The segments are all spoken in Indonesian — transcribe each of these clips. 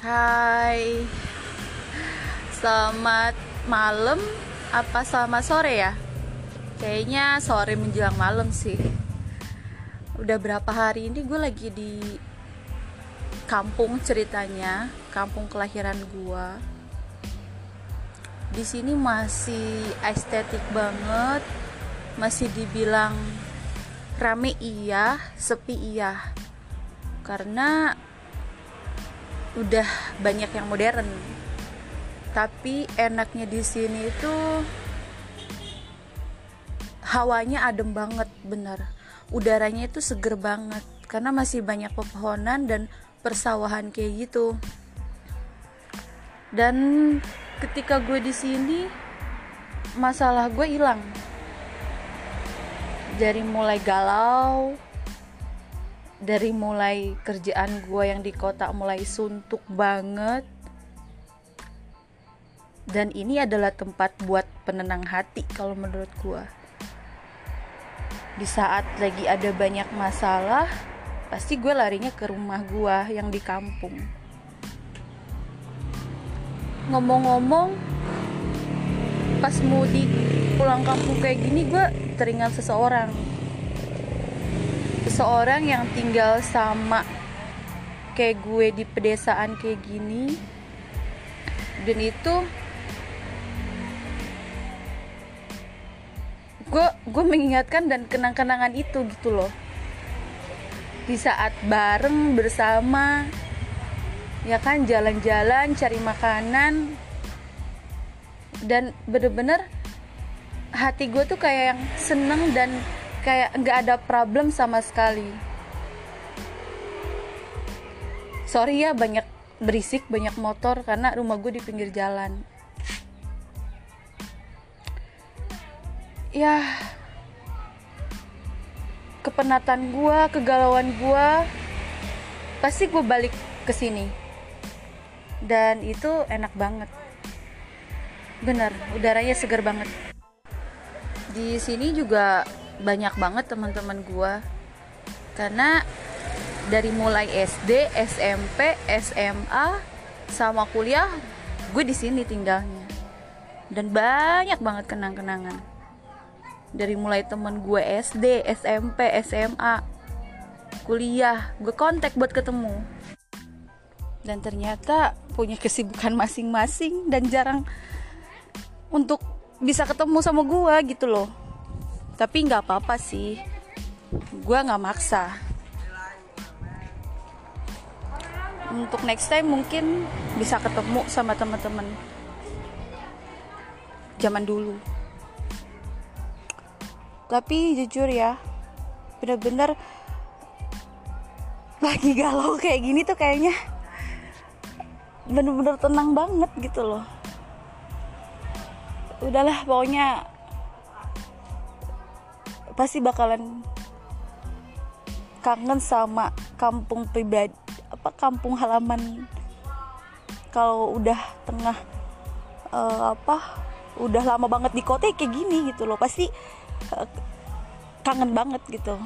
Hai. Selamat malam. Apa selamat sore ya? Kayaknya sore menjelang malam sih. Udah berapa hari ini gue lagi di Kampung ceritanya Kampung kelahiran gue di sini masih estetik banget. Masih dibilang rame iya, sepi iya. Karena udah banyak yang modern. Tapi enaknya di sini itu hawanya adem banget bener. Udaranya itu seger banget karena masih banyak pepohonan dan persawahan kayak gitu. Dan ketika gue di sini masalah gue hilang. Dari mulai galau dari mulai kerjaan gue yang di kota mulai suntuk banget. Dan ini adalah tempat buat penenang hati kalau menurut gue di saat lagi ada banyak masalah pasti gue larinya ke rumah gue yang di kampung. Ngomong-ngomong pas mudik pulang kampung kayak gini gue teringat seseorang seseorang yang tinggal sama kayak gue di pedesaan kayak gini dan itu gue gue mengingatkan dan kenang-kenangan itu gitu loh. Di saat bareng bersama ya kan jalan-jalan cari makanan dan bener-bener hati gue tuh kayak yang seneng dan kayak nggak ada problem sama sekali. Sorry ya banyak berisik banyak motor karena rumah gue di pinggir jalan. Ya kepenatan gue kegalauan gue pasti gue balik ke sini. Dan itu enak banget. Bener udaranya segar banget. Di sini juga banyak banget teman-teman gue karena dari mulai SD, SMP, SMA sama kuliah gue di sini tinggalnya. Dan banyak banget kenang-kenangan. Dari mulai temen gue SD, SMP, SMA kuliah gue kontak buat ketemu. Dan ternyata punya kesibukan masing-masing dan jarang untuk bisa ketemu sama gue gitu loh tapi nggak apa-apa sih. Gue nggak maksa. Untuk next time mungkin bisa ketemu sama teman-teman zaman dulu. Tapi jujur ya bener-bener lagi galau kayak gini tuh kayaknya. Bener-bener tenang banget gitu loh. Udahlah pokoknya pasti bakalan kangen sama kampung pribadi apa kampung halaman. Kalau udah tengah uh, apa udah lama banget di kota kayak gini gitu loh. Pasti uh, kangen banget gitu.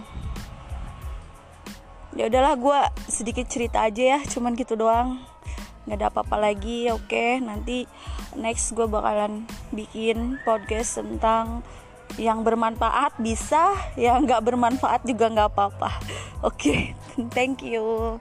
Ya udahlah gue sedikit cerita aja ya cuman gitu doang. Nggak ada apa-apa lagi oke. Nanti next gue bakalan bikin podcast tentang yang bermanfaat bisa yang nggak bermanfaat juga nggak apa-apa oke okay. thank you